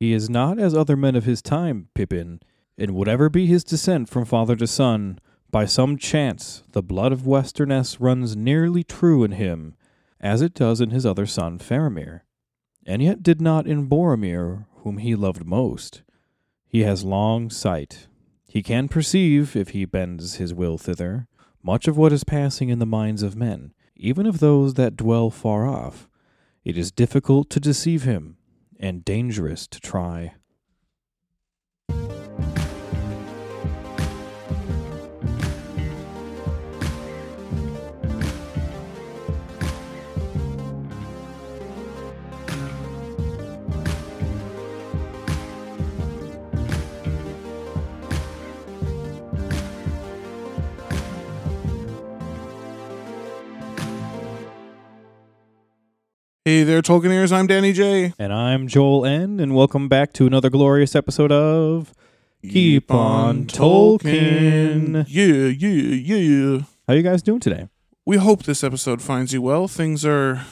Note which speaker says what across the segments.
Speaker 1: He is not as other men of his time, Pippin, and whatever be his descent from father to son, by some chance the blood of Westernesse runs nearly true in him, as it does in his other son Faramir, and yet did not in Boromir, whom he loved most. He has long sight. He can perceive, if he bends his will thither, much of what is passing in the minds of men, even of those that dwell far off. It is difficult to deceive him, and dangerous to try.
Speaker 2: Hey there, Tolkieneers. I'm Danny J.
Speaker 1: And I'm Joel N, and welcome back to another glorious episode of Keep on Tolkien.
Speaker 2: Yeah, yeah, yeah.
Speaker 1: How you guys doing today?
Speaker 2: We hope this episode finds you well. Things are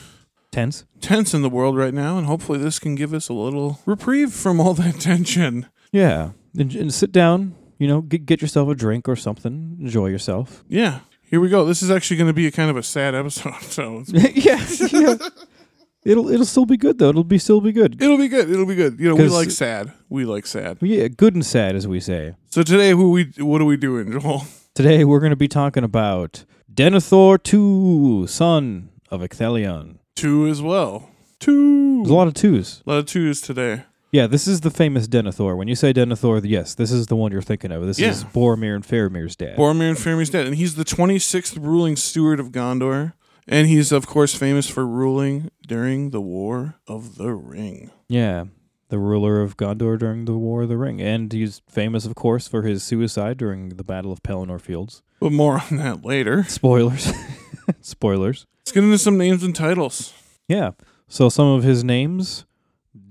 Speaker 1: Tense?
Speaker 2: tense in the world right now, and hopefully this can give us a little reprieve from all that tension.
Speaker 1: Yeah. And, and sit down, you know, get, get yourself a drink or something, enjoy yourself.
Speaker 2: Yeah, here we go. This is actually going to be a kind of a sad episode, so it's-
Speaker 1: yeah, yeah. It'll it'll still be good though. It'll be still be good.
Speaker 2: it'll be good. It'll be good. You know, we
Speaker 1: 'Cause-
Speaker 2: like sad. We like sad.
Speaker 1: Yeah, good and sad as we say.
Speaker 2: So today, who we what are we doing, Joel?
Speaker 1: Today we're going to be talking about Denethor II, son of Ecthelion.
Speaker 2: Two as well. Two.
Speaker 1: There's a lot of twos.
Speaker 2: A lot of twos today.
Speaker 1: Yeah, this is the famous Denethor. When you say Denethor, yes, this is the one you're thinking of. This
Speaker 2: Yeah.
Speaker 1: is Boromir and Faramir's dad.
Speaker 2: Boromir and Faramir's dead, and he's the 26th ruling steward of Gondor, and he's of course famous for ruling during the War of the Ring.
Speaker 1: yeah, the ruler of Gondor during the War of the Ring, and he's famous, of course, for his suicide during the Battle of Pelennor Fields.
Speaker 2: But more on that later.
Speaker 1: Spoilers. Spoilers.
Speaker 2: Let's get into some names and titles.
Speaker 1: Yeah. So some of his names: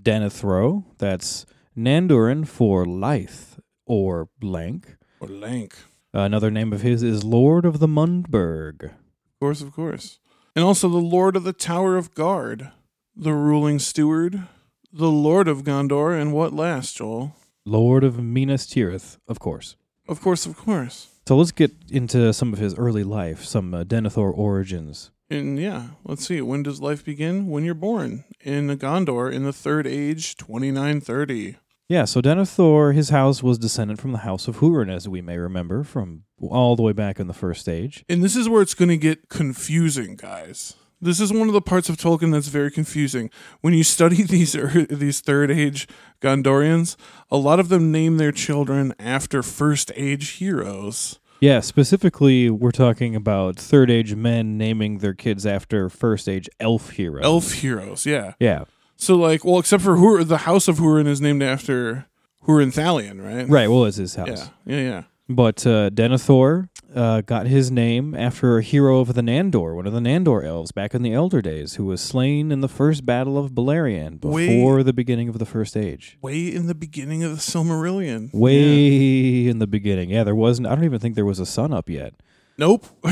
Speaker 1: Denethro. That's Nandorin for lithe or blank.
Speaker 2: Or Lank.
Speaker 1: Another name of his is Lord of the Mundburg.
Speaker 2: Of course, of course. And also the Lord of the Tower of Guard, the ruling steward, the Lord of Gondor, and what last, Joel?
Speaker 1: Lord of Minas Tirith, of course.
Speaker 2: Of course, of course.
Speaker 1: So let's get into some of his early life, some uh, Denethor origins.
Speaker 2: And yeah, let's see. When does life begin? When you're born in Gondor in the Third Age, 2930.
Speaker 1: Yeah, so Denethor, his house was descended from the House of Hurin, as we may remember, from all the way back in the first age.
Speaker 2: And this is where it's going to get confusing, guys. This is one of the parts of Tolkien that's very confusing. When you study these er, these third age Gondorians, a lot of them name their children after first age heroes.
Speaker 1: Yeah, specifically, we're talking about third age men naming their kids after first age elf heroes.
Speaker 2: Elf heroes, yeah.
Speaker 1: Yeah,
Speaker 2: So like, well, except for Hur, the House of Hurin is named after Hurin Thalion, right?
Speaker 1: right. Well, it's his house.
Speaker 2: Yeah, yeah, yeah.
Speaker 1: But uh, Denethor uh, got his name after a hero of the Nandor, one of the Nandor elves back in the Elder Days, who was slain in the first battle of Beleriand before the beginning of the First Age.
Speaker 2: Way in the beginning of the Silmarillion.
Speaker 1: Way
Speaker 2: Yeah.
Speaker 1: in the beginning. Yeah, there wasn't, I don't even think there was a sun up yet.
Speaker 2: Nope.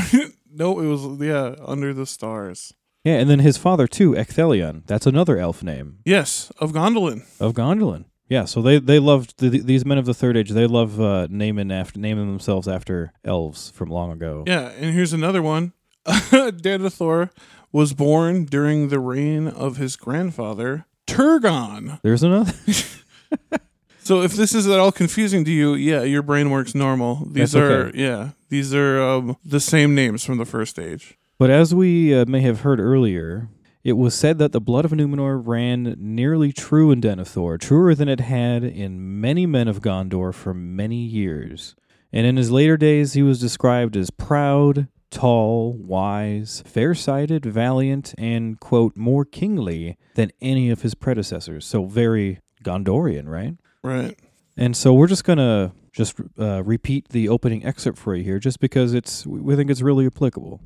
Speaker 2: nope. It was yeah under the stars.
Speaker 1: Yeah, and then his father, too, Ecthelion. That's another elf name
Speaker 2: Yes, of Gondolin.
Speaker 1: of Gondolin. Yeah, so they they loved the, these men of the Third Age. They love uh, naming after naming themselves after elves from long ago.
Speaker 2: Yeah, and here's another one. Denethor was born during the reign of his grandfather, Turgon.
Speaker 1: There's another.
Speaker 2: So if this is at all confusing to you, yeah, your brain works normal. These
Speaker 1: That's
Speaker 2: are
Speaker 1: okay.
Speaker 2: yeah, these are um, the same names from the first age.
Speaker 1: But as we uh, may have heard earlier, it was said that the blood of Numenor ran nearly true in Denethor, truer than it had in many men of Gondor for many years. And in his later days, he was described as proud, tall, wise, fair sighted, valiant, and, quote, more kingly than any of his predecessors. So very Gondorian, right?
Speaker 2: Right.
Speaker 1: And so we're just gonna just uh, repeat the opening excerpt for you here, just because it's we think it's really applicable.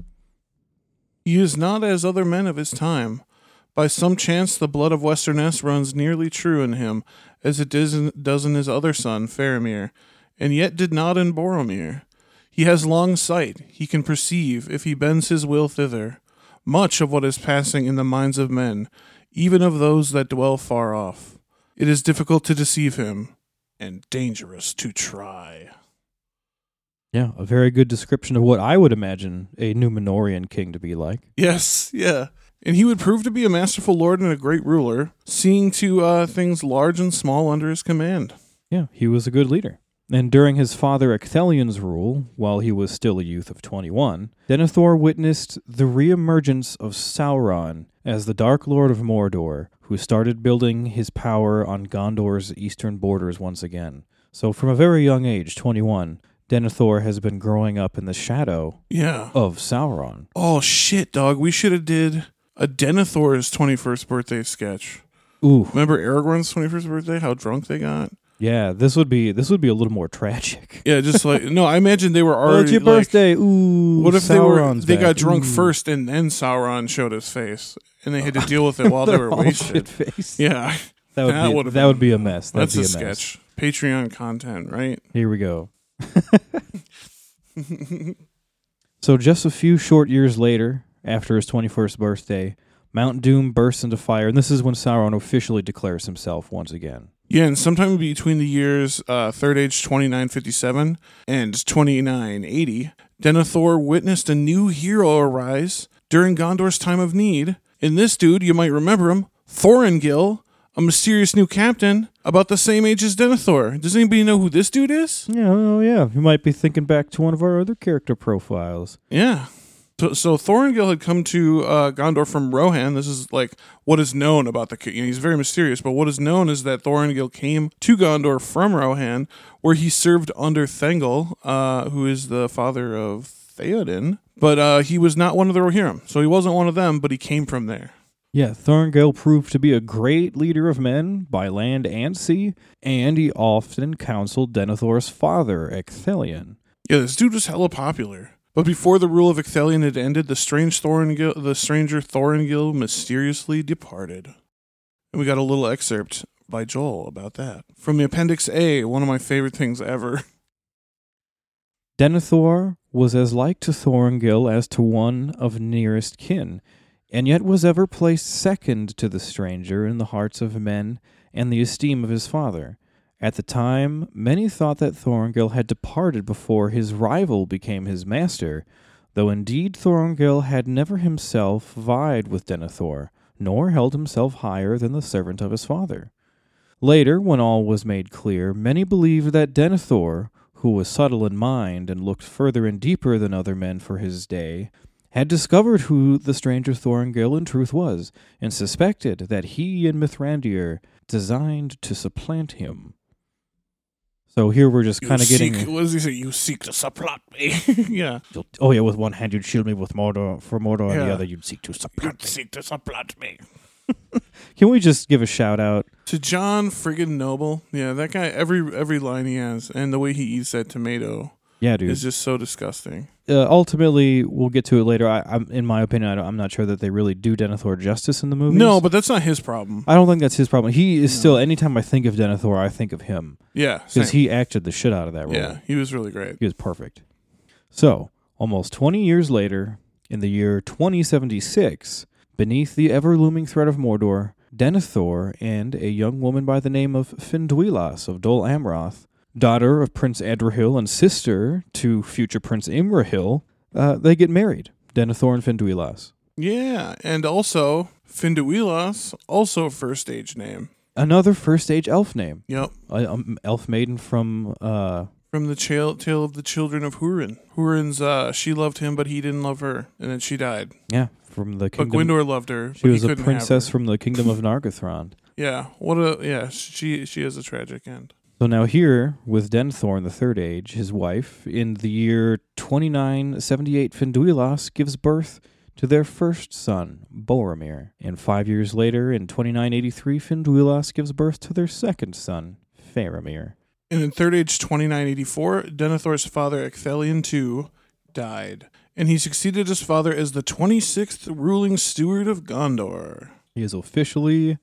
Speaker 2: He is not as other men of his time. By some chance, the blood of Westernesse runs nearly true in him, as it does in his other son, Faramir, and yet did not in Boromir. He has long sight, he can perceive, if he bends his will thither, much of what is passing in the minds of men, even of those that dwell far off. It is difficult to deceive him and dangerous to try.
Speaker 1: Yeah, a very good description of what I would imagine a Numenorian king to be like.
Speaker 2: Yes, yeah. And he would prove to be a masterful lord and a great ruler, seeing to uh, things large and small under his command.
Speaker 1: Yeah, he was a good leader. And during his father Ecthelion's rule, while he was still a youth of 21, Denethor witnessed the reemergence of Sauron as the Dark Lord of Mordor, who started building his power on Gondor's eastern borders once again. So, from a very young age, 21, Denethor has been growing up in the shadow
Speaker 2: Yeah.
Speaker 1: of Sauron.
Speaker 2: Oh shit, dog. We should have did a Denethor's 21st birthday sketch.
Speaker 1: Ooh,
Speaker 2: Remember Aragorn's 21st birthday? How drunk they got?
Speaker 1: yeah, this would be this would be a little more tragic.
Speaker 2: Yeah, just like no. I imagine they were
Speaker 1: Oh,
Speaker 2: already.
Speaker 1: it's your
Speaker 2: like,
Speaker 1: birthday. Ooh,
Speaker 2: what if they were?
Speaker 1: Sauron's
Speaker 2: They
Speaker 1: back.
Speaker 2: got drunk
Speaker 1: Ooh.
Speaker 2: first, and then Sauron showed his face, and they had to deal with it while they were wasted.
Speaker 1: shit-faced.
Speaker 2: Yeah,
Speaker 1: That would
Speaker 2: That
Speaker 1: be that would be a mess. That'd
Speaker 2: that's
Speaker 1: be
Speaker 2: a
Speaker 1: a, mess.
Speaker 2: sketch. Patreon content, right?
Speaker 1: Here we go. so just a few short years later, after his 21st birthday, Mount Doom bursts into fire, and this is when Sauron officially declares himself once again.
Speaker 2: Yeah, and sometime between the years uh, Third Age 2957 and 2980, Denethor witnessed a new hero arise during Gondor's time of need. And this dude, you might remember him, Thorongil, a mysterious new captain about the same age as Denethor. Does anybody know who this dude is?
Speaker 1: Yeah, oh yeah. You might be thinking back to one of our other character profiles.
Speaker 2: Yeah. So, so had come to uh, Gondor from Rohan. This is like what is known about the. You know, he's very mysterious, but what is known is that Thorongil came to Gondor from Rohan, where he served under Thengel, uh, who is the father of Theoden. But uh, he was not one of the Rohirrim, so he wasn't one of them. But he came from there.
Speaker 1: Yeah, Thorongil proved to be a great leader of men by land and sea, and he often counseled Denethor's father, Ecthelion.
Speaker 2: Yeah, this dude was hella popular. But before the rule of Ecthelion had ended, the strange Thorongil, the stranger Thorongil mysteriously departed. And we got a little excerpt by Joel about that. From the Appendix A, one of my favorite things ever.
Speaker 1: Denethor was as like to Thorongil as to one of nearest kin, and yet was ever placed second to the stranger in the hearts of men and the esteem of his father. At the time, many thought that Thorongil had departed before his rival became his master, though indeed Thorongil had never himself vied with Denethor, nor held himself higher than the servant of his father. Later, when all was made clear, many believed that Denethor, who was subtle in mind and looked further and deeper than other men for his day, had discovered who the stranger Thorongil in truth was, and suspected that he and Mithrandir designed to supplant him. So here we're just kind of getting.
Speaker 2: seek, what does he say? You seek to supplant me. yeah.
Speaker 1: Oh yeah, with one hand you'd shield me with Mordor for Mordor, and the other you'd seek to supplant. me.
Speaker 2: seek to supplant me.
Speaker 1: Can we just give a shout out?
Speaker 2: To John friggin' Noble. Yeah, that guy, every every line he has, and the way he eats that tomato
Speaker 1: Yeah, dude.
Speaker 2: is just so disgusting.
Speaker 1: uh, ultimately, we'll get to it later. I, I'm, in my opinion, I don't, I'm not sure that they really do Denethor justice in the movie.
Speaker 2: No, but that's not his problem.
Speaker 1: I don't think that's his problem. He is
Speaker 2: No.
Speaker 1: still. Anytime I think of Denethor, I think of him
Speaker 2: Yeah.
Speaker 1: because he acted the shit out of that role.
Speaker 2: Yeah, he was really great.
Speaker 1: he was perfect. So, almost 20 years later, in the year 2076, beneath the ever looming threat of Mordor, Denethor and a young woman by the name of Finduilas of Dol Amroth, daughter of Prince Adrahil and sister to future Prince Imrahil, uh, they get married. Denethor and Finduilas.
Speaker 2: Yeah, and also Finduilas, also a first stage name.
Speaker 1: Another first stage elf name.
Speaker 2: Yep.
Speaker 1: A, um, elf maiden from uh,
Speaker 2: From the tale, tale of the children of Hurin. Hurin's, uh, she loved him, but he didn't love her, and then she died.
Speaker 1: yeah, from the kingdom.
Speaker 2: But. Gwindor loved her.
Speaker 1: she was a princess from the kingdom of Nargothrond.
Speaker 2: Yeah. What a yeah. She she has a tragic end.
Speaker 1: So now here, with Denethor in the Third Age, his wife, in the year 2978, Finduilas gives birth to their first son, Boromir. And five years later, in 2983, Finduilas gives birth to their second son, Faramir.
Speaker 2: And in Third Age 2984, Denethor's father Ecthelion II died, and he succeeded his father as the 26th ruling steward of Gondor.
Speaker 1: He is officially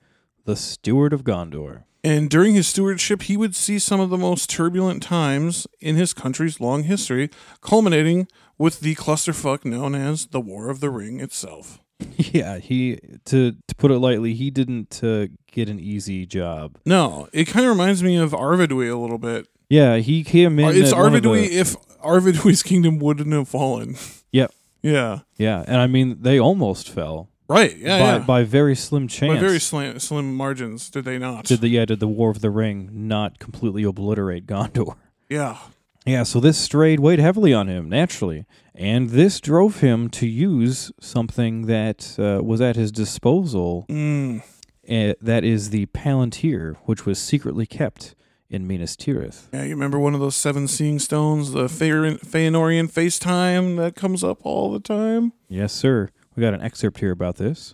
Speaker 1: the Steward of Gondor.
Speaker 2: And during his stewardship, he would see some of the most turbulent times in his country's long history, culminating with the clusterfuck known as the War of the Ring itself.
Speaker 1: Yeah, he to to put it lightly, he didn't uh, get an easy job.
Speaker 2: No, it kind of reminds me of Arvedui a little bit.
Speaker 1: Yeah, he came in.
Speaker 2: it's
Speaker 1: at one of the-
Speaker 2: Arvedui if Arvedui's kingdom wouldn't have fallen.
Speaker 1: Yep.
Speaker 2: Yeah.
Speaker 1: Yeah, and I mean they almost fell
Speaker 2: Right. Yeah.
Speaker 1: by
Speaker 2: yeah.
Speaker 1: by very slim chance.
Speaker 2: By very slim, slim margins, did they not?
Speaker 1: did the yeah did the War of the Ring not completely obliterate Gondor?
Speaker 2: yeah.
Speaker 1: Yeah, so this strayed weighed heavily on him naturally, and this drove him to use something that uh, was at his disposal.
Speaker 2: Mm.
Speaker 1: Uh, that is the Palantir, which was secretly kept in Minas Tirith.
Speaker 2: Yeah, you remember one of those seven seeing stones, the Feanor- Feanorian FaceTime that comes up all the time?
Speaker 1: Yes, sir. We got an excerpt here about this.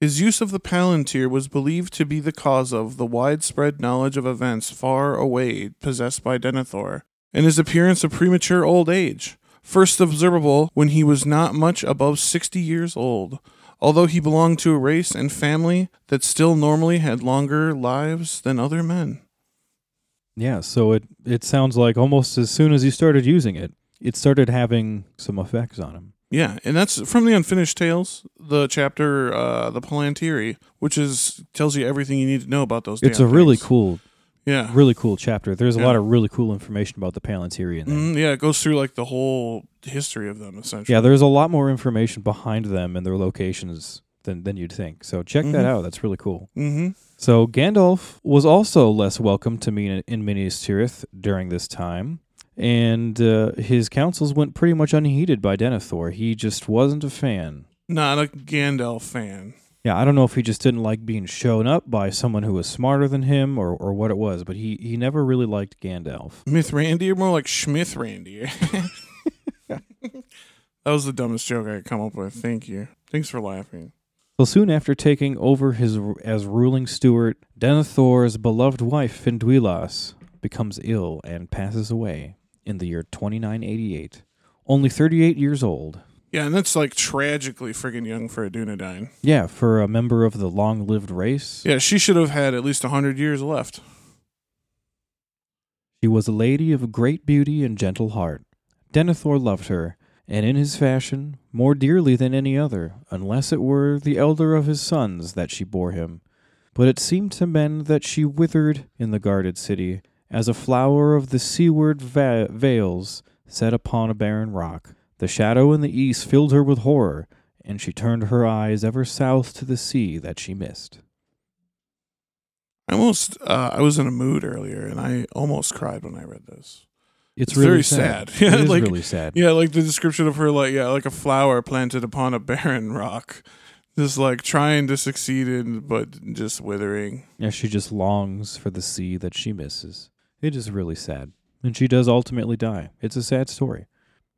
Speaker 2: His use of the Palantir was believed to be the cause of the widespread knowledge of events far away possessed by Denethor, and his appearance of premature old age, first observable when he was not much above sixty years old, although he belonged to a race and family that still normally had longer lives than other men.
Speaker 1: Yeah, so it it sounds like almost as soon as he started using it, it started having some effects on him.
Speaker 2: Yeah, and that's from the Unfinished Tales, the chapter, uh, the Palantiri, which is tells you everything you need to know about those.
Speaker 1: It's a
Speaker 2: damn
Speaker 1: really cool,
Speaker 2: yeah,
Speaker 1: really cool chapter. There's a
Speaker 2: Yeah.
Speaker 1: lot of really cool information about the Palantiri in there.
Speaker 2: Mm, yeah. It goes through like the whole history of them, essentially.
Speaker 1: Yeah, there's a lot more information behind them and their locations than than you'd think. So check that
Speaker 2: Mhm.
Speaker 1: out. That's really cool.
Speaker 2: Mm-hmm.
Speaker 1: So Gandalf was also less welcome to me in Minas Tirith during this time, and uh, his counsels went pretty much unheeded by Denethor. He just wasn't a fan.
Speaker 2: Not a Gandalf fan.
Speaker 1: Yeah, I don't know if he just didn't like being shown up by someone who was smarter than him or, or what it was, but he, he never really liked Gandalf.
Speaker 2: Myth Randy more like Schmith Randy. that was the dumbest joke I could come up with. Thank you. Thanks for laughing.
Speaker 1: So soon after taking over his as ruling steward, Denethor's beloved wife Finduilas becomes ill and passes away in the year 2988, only 38 years old.
Speaker 2: Yeah, and that's like tragically friggin' young for a Dunedain.
Speaker 1: Yeah, for a member of the long-lived race.
Speaker 2: Yeah, she should have had at least 100 years left.
Speaker 1: She was a lady of great beauty and gentle heart. Denethor loved her, and in his fashion, more dearly than any other, unless it were the elder of his sons that she bore him. But it seemed to men that she withered in the guarded city, as a flower of the seaward va- vales set upon a barren rock. The shadow in the east filled her with horror, and she turned her eyes ever south to the sea that she missed.
Speaker 2: I almost, uh, I was in a mood earlier, and I almost cried when I read this.
Speaker 1: It's,
Speaker 2: It's
Speaker 1: really
Speaker 2: very
Speaker 1: sad.
Speaker 2: sad. Yeah,
Speaker 1: it is
Speaker 2: like-
Speaker 1: really sad.
Speaker 2: Yeah, like the description of her, like yeah, like a flower planted upon a barren rock, just like trying to succeed in, but just withering.
Speaker 1: Yeah, she just longs for the sea that she misses. It is really sad. And she does ultimately die. It's a sad story.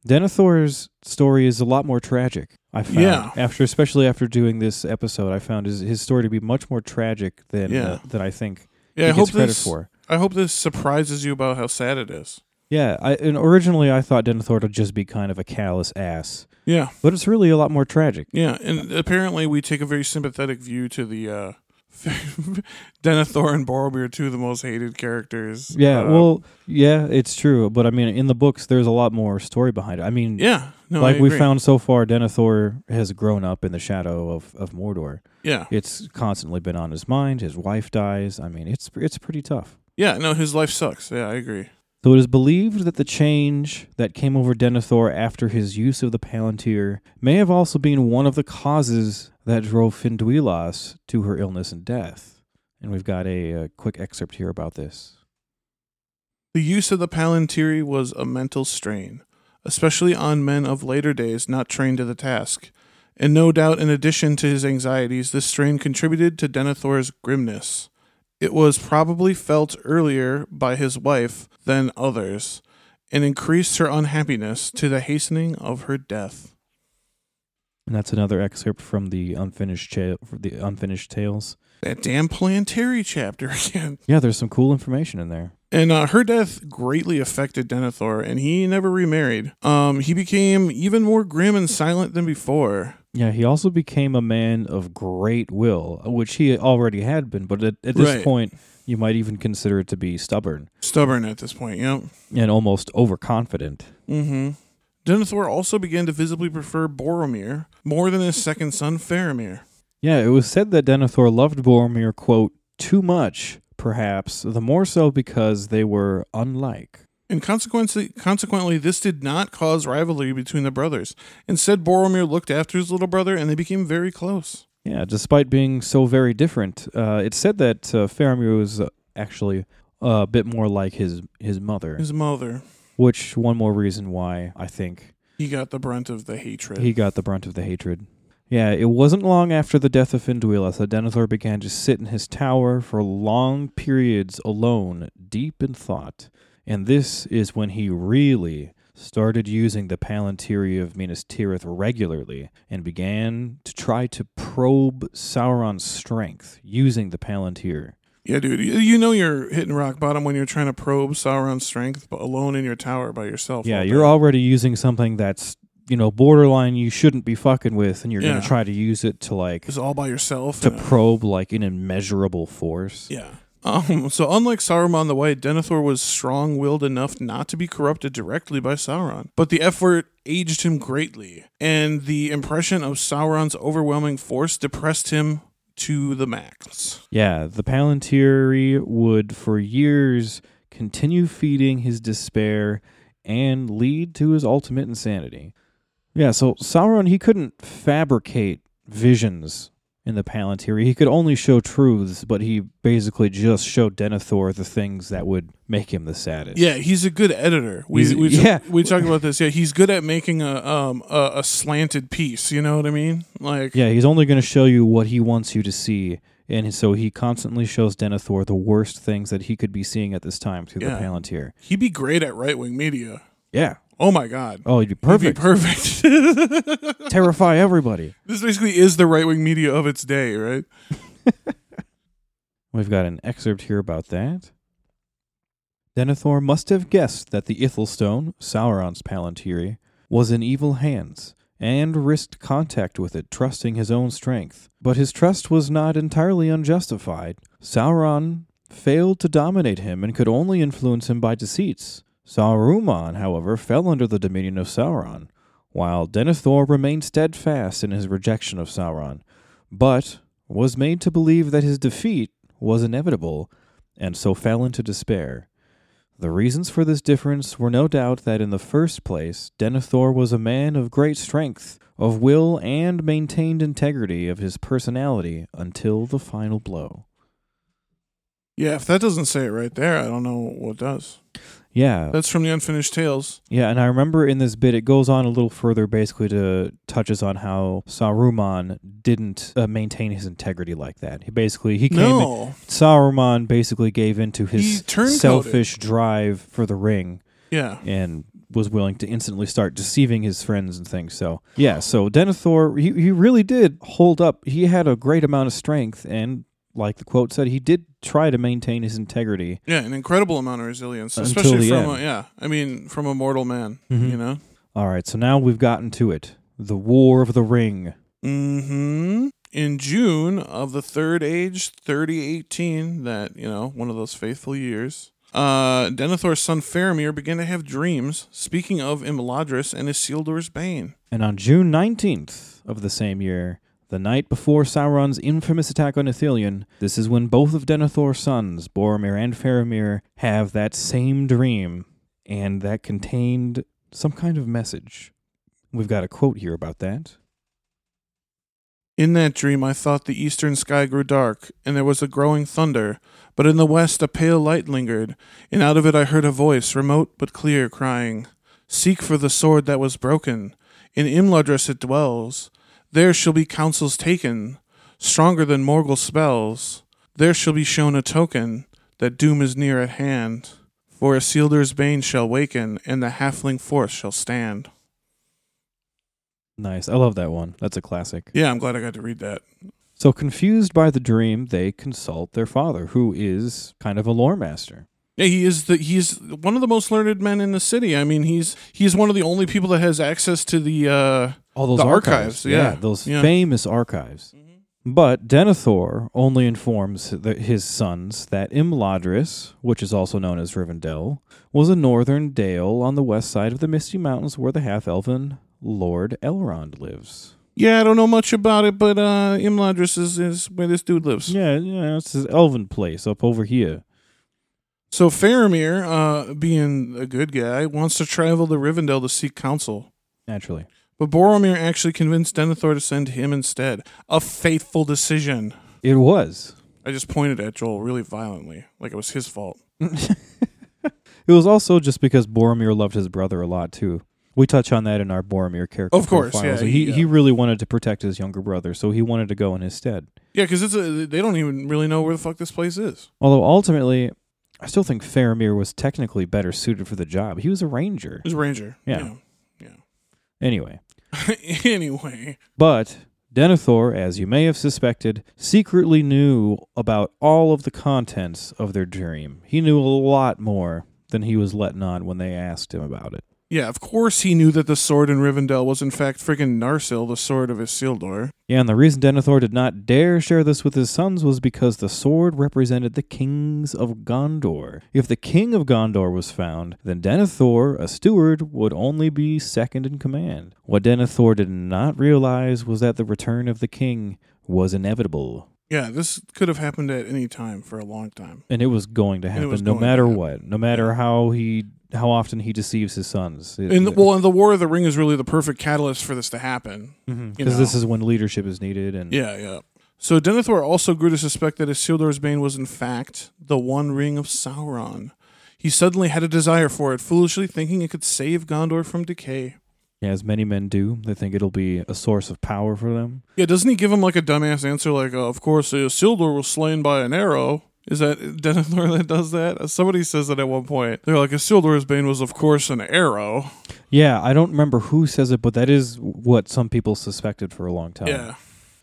Speaker 1: Denethor's story is a lot more tragic. I found
Speaker 2: Yeah.
Speaker 1: after especially after doing this episode, I found his, his story to be much more tragic than
Speaker 2: Yeah.
Speaker 1: uh, than I think
Speaker 2: Yeah,
Speaker 1: he
Speaker 2: I
Speaker 1: gets
Speaker 2: hope
Speaker 1: credit
Speaker 2: this.
Speaker 1: for.
Speaker 2: I hope this surprises you about how sad it is.
Speaker 1: Yeah, I and originally I thought Denethor would just be kind of a callous ass,
Speaker 2: Yeah,
Speaker 1: but it's really a lot more tragic.
Speaker 2: yeah, and apparently we take a very sympathetic view to the uh Denethor and Boromir, two of the most hated characters.
Speaker 1: Yeah,
Speaker 2: Uh,
Speaker 1: well, yeah, it's true, but I mean, in the books, there's a lot more story behind it. I mean,
Speaker 2: yeah, no,
Speaker 1: like we found so far, Denethor has grown up in the shadow of, of Mordor.
Speaker 2: Yeah,
Speaker 1: It's constantly been on his mind. His wife dies. I mean, it's it's pretty tough.
Speaker 2: yeah, no, his life sucks. Yeah, I agree.
Speaker 1: So it is believed that the change that came over Denethor after his use of the Palantir may have also been one of the causes that drove Finduilas to her illness and death. And we've got a, a quick excerpt here about this.
Speaker 2: The use of the Palantiri was a mental strain, especially on men of later days not trained to the task. And no doubt, in addition to his anxieties, this strain contributed to Denethor's grimness. It was probably felt earlier by his wife than others, and increased her unhappiness to the hastening of her death.
Speaker 1: And that's another excerpt from the unfinished cha- the unfinished tales.
Speaker 2: That damn Palantiri chapter again.
Speaker 1: Yeah, there's some cool information in there.
Speaker 2: And uh, her death greatly affected Denethor, and he never remarried. Um, he became even more grim and silent than before.
Speaker 1: Yeah, he also became a man of great will, which he already had been, but at, at this
Speaker 2: Right.
Speaker 1: point, you might even consider it to be stubborn
Speaker 2: Stubborn at this point, yep.
Speaker 1: and almost overconfident.
Speaker 2: Mm-hmm. Denethor also began to visibly prefer Boromir more than his second son Faramir.
Speaker 1: Yeah, it was said that Denethor loved Boromir, quote, too much, perhaps, the more so because they were unlike.
Speaker 2: And consequently, consequently, this did not cause rivalry between the brothers. Instead, Boromir looked after his little brother, and they became very close.
Speaker 1: Yeah, despite being so very different, uh, it's said that uh, Faramir was uh, actually a bit more like his his mother,
Speaker 2: His mother,
Speaker 1: which one more reason why I think
Speaker 2: he got the brunt of the hatred.
Speaker 1: he got the brunt of the hatred. Yeah, it wasn't long after the death of Finduilas that Denethor began to sit in his tower for long periods alone, deep in thought. And this is when he really started using the Palantiri of Minas Tirith regularly and began to try to probe Sauron's strength using the Palantir.
Speaker 2: yeah, dude, you, know you're hitting rock bottom when you're trying to probe Sauron's strength, but alone in your tower by yourself.
Speaker 1: Yeah, you're already using something that's, you know, borderline you shouldn't be fucking with, and you're gonna try to use it to, like,
Speaker 2: It's all by yourself.
Speaker 1: to probe, like, an immeasurable force.
Speaker 2: Yeah. Um, so unlike Saruman the White, Denethor was strong-willed enough not to be corrupted directly by Sauron. But the effort aged him greatly, and the impression of Sauron's overwhelming force depressed him to the max.
Speaker 1: Yeah, the Palantiri would for years continue feeding his despair and lead to his ultimate insanity. Yeah, so Sauron he couldn't fabricate visions in the Palantiri. He could only show truths, but he basically just showed Denethor the things that would make him the saddest.
Speaker 2: Yeah, he's a good editor. We we,
Speaker 1: yeah.
Speaker 2: we talked about this. Yeah, he's good at making a um a, a slanted piece. You know what I mean? Like
Speaker 1: Yeah, he's only going to show you what he wants you to see. And so he constantly shows Denethor the worst things that he could be seeing at this time through
Speaker 2: Yeah.
Speaker 1: the Palantir.
Speaker 2: he'd be great at right wing media.
Speaker 1: Yeah.
Speaker 2: Oh my god.
Speaker 1: Oh, he'd be
Speaker 2: He'd be
Speaker 1: perfect.
Speaker 2: perfect.
Speaker 1: Terrify everybody.
Speaker 2: this basically is the right wing media of its day, right?
Speaker 1: We've got an excerpt here about that. Denethor must have guessed that the Ithil-stone, Sauron's Palantiri, was in evil hands, and risked contact with it, trusting his own strength. But his trust was not entirely unjustified. Sauron failed to dominate him and could only influence him by deceits. Saruman, however, fell under the dominion of Sauron, while Denethor remained steadfast in his rejection of Sauron, but was made to believe that his defeat was inevitable, and so fell into despair. The reasons for this difference were no doubt that in the first place, Denethor was a man of great strength, of will, and maintained integrity of his personality until the final blow.
Speaker 2: Yeah, if that doesn't say it right there, I don't know what does.
Speaker 1: Yeah,
Speaker 2: That's from the Unfinished Tales.
Speaker 1: yeah, and I remember in this bit it goes on a little further, basically to touches on how Saruman didn't uh, maintain his integrity like that. He basically he came
Speaker 2: No.
Speaker 1: Saruman basically gave into
Speaker 2: He
Speaker 1: his
Speaker 2: turncoated.
Speaker 1: selfish drive for the ring
Speaker 2: Yeah.
Speaker 1: and was willing to instantly start deceiving his friends and things. So yeah, so Denethor he he really did hold up. He had a great amount of strength and like the quote said, he did try to maintain his integrity.
Speaker 2: Yeah, an incredible amount of resilience,
Speaker 1: Until
Speaker 2: especially
Speaker 1: the
Speaker 2: from a, yeah. I mean, from a mortal man.
Speaker 1: Mhm.
Speaker 2: You know.
Speaker 1: All right, so now we've gotten to it. The War of the Ring.
Speaker 2: Hmm. In June of the Third Age, thirty eighteen, that you know, one of those faithful years. Uh, Denethor's son Faramir began to have dreams. Speaking of Imladris and Isildur's bane.
Speaker 1: And on June 19th of the same year, the night before Sauron's infamous attack on Ithilien, this is when both of Denethor's sons, Boromir and Faramir, have that same dream, and that contained some kind of message. We've got a quote here about that.
Speaker 2: In that dream, I thought the eastern sky grew dark, and there was a growing thunder. But in the west, a pale light lingered, and out of it I heard a voice, remote but clear, crying, Seek for the sword that was broken. In Imladris it dwells. There shall be counsels taken, stronger than Morgul spells. There shall be shown a token that doom is near at hand. For Isildur's bane shall waken, and the halfling force shall stand.
Speaker 1: Nice. I love that one. That's a classic.
Speaker 2: Yeah, I'm glad I got to read that.
Speaker 1: So, confused by the dream, they consult their father, who is kind of a lore master.
Speaker 2: Yeah, he is the he's one of the most learned men in the city. I mean, he's he's one of the only people that has access to the uh
Speaker 1: All those archives.
Speaker 2: archives, yeah.
Speaker 1: those
Speaker 2: Yeah.
Speaker 1: famous archives. But Denethor only informs the, his sons that Imladris, which is also known as Rivendell, was a northern dale on the west side of the Misty Mountains where the half elven Lord Elrond lives.
Speaker 2: Yeah, I don't know much about it, but uh, Imladris is, is where this dude lives.
Speaker 1: Yeah, yeah, it's his elven place up over here.
Speaker 2: So Faramir, uh, being a good guy, wants to travel to Rivendell to seek counsel.
Speaker 1: Naturally.
Speaker 2: But Boromir actually convinced Denethor to send him instead. A faithful decision.
Speaker 1: It was.
Speaker 2: I just pointed at Joel really violently, like it was his fault.
Speaker 1: It was also just because Boromir loved his brother a lot too. We touch on that in our Boromir character.
Speaker 2: Of course, yeah,
Speaker 1: he
Speaker 2: he,
Speaker 1: he
Speaker 2: uh,
Speaker 1: really wanted to protect his younger brother, so he wanted to go in his stead.
Speaker 2: Yeah, because it's a, they don't even really know where the fuck this place is.
Speaker 1: Although ultimately, I still think Faramir was technically better suited for the job. He was a ranger.
Speaker 2: It's a ranger.
Speaker 1: Yeah. Anyway,
Speaker 2: Yeah. anyway,
Speaker 1: but Denethor, as you may have suspected, secretly knew about all of the contents of their dream. He knew a lot more than he was letting on when they asked him about it.
Speaker 2: Yeah, of course he knew that the sword in Rivendell was in fact friggin' Narsil, the sword of Isildur.
Speaker 1: Yeah, and the reason Denethor did not dare share this with his sons was because the sword represented the kings of Gondor. If the king of Gondor was found, then Denethor, a steward, would only be second in command. What Denethor did not realize was that the return of the king was inevitable.
Speaker 2: Yeah, this could have happened at any time for a long time.
Speaker 1: And it was going to happen
Speaker 2: was
Speaker 1: no matter
Speaker 2: happen.
Speaker 1: what, no matter how he how often he deceives his sons. It-
Speaker 2: And the, well, and the War of the Ring is really the perfect catalyst for this to happen.
Speaker 1: Mhm,
Speaker 2: you
Speaker 1: 'cause this is when leadership is needed and
Speaker 2: Yeah, yeah. So Denethor also grew to suspect that Isildur's bane was in fact the One Ring of Sauron. He suddenly had a desire for it, foolishly thinking it could save Gondor from decay.
Speaker 1: Yeah, as many men do. They think it'll be a source of power for them.
Speaker 2: Yeah, doesn't he give him like a dumbass answer like, uh, "Of course, Isildur was slain by an arrow." Is that Denethor that does that? Somebody says that at one point. They're like, Isildur's bane was, of course, an arrow.
Speaker 1: Yeah, I don't remember who says it, but that is what some people suspected for a long time.
Speaker 2: Yeah.